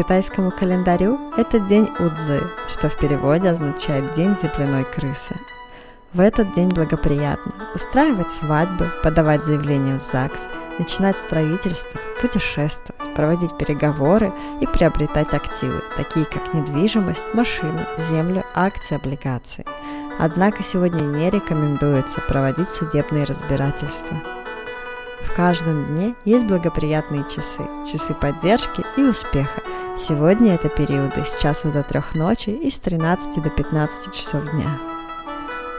китайскому календарю это день Удзы, что в переводе означает «день земляной крысы». В этот день благоприятно устраивать свадьбы, подавать заявления в ЗАГС, начинать строительство, путешествовать, проводить переговоры и приобретать активы, такие как недвижимость, машины, землю, акции, облигации. Однако сегодня не рекомендуется проводить судебные разбирательства. В каждом дне есть благоприятные часы, часы поддержки и успеха, Сегодня это периоды с часу до трех ночи и с 13 до 15 часов дня.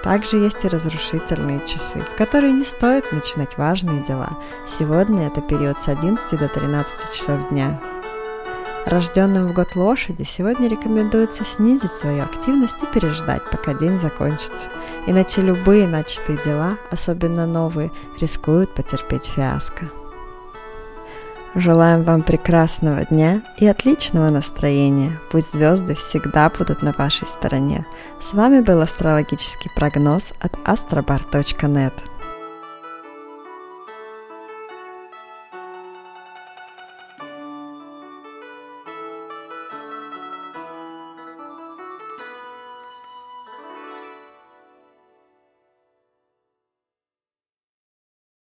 Также есть и разрушительные часы, в которые не стоит начинать важные дела. Сегодня это период с 11 до 13 часов дня. Рожденным в год лошади сегодня рекомендуется снизить свою активность и переждать, пока день закончится. Иначе любые начатые дела, особенно новые, рискуют потерпеть фиаско. Желаем вам прекрасного дня и отличного настроения. Пусть звезды всегда будут на вашей стороне. С вами был астрологический прогноз от astrobar.net.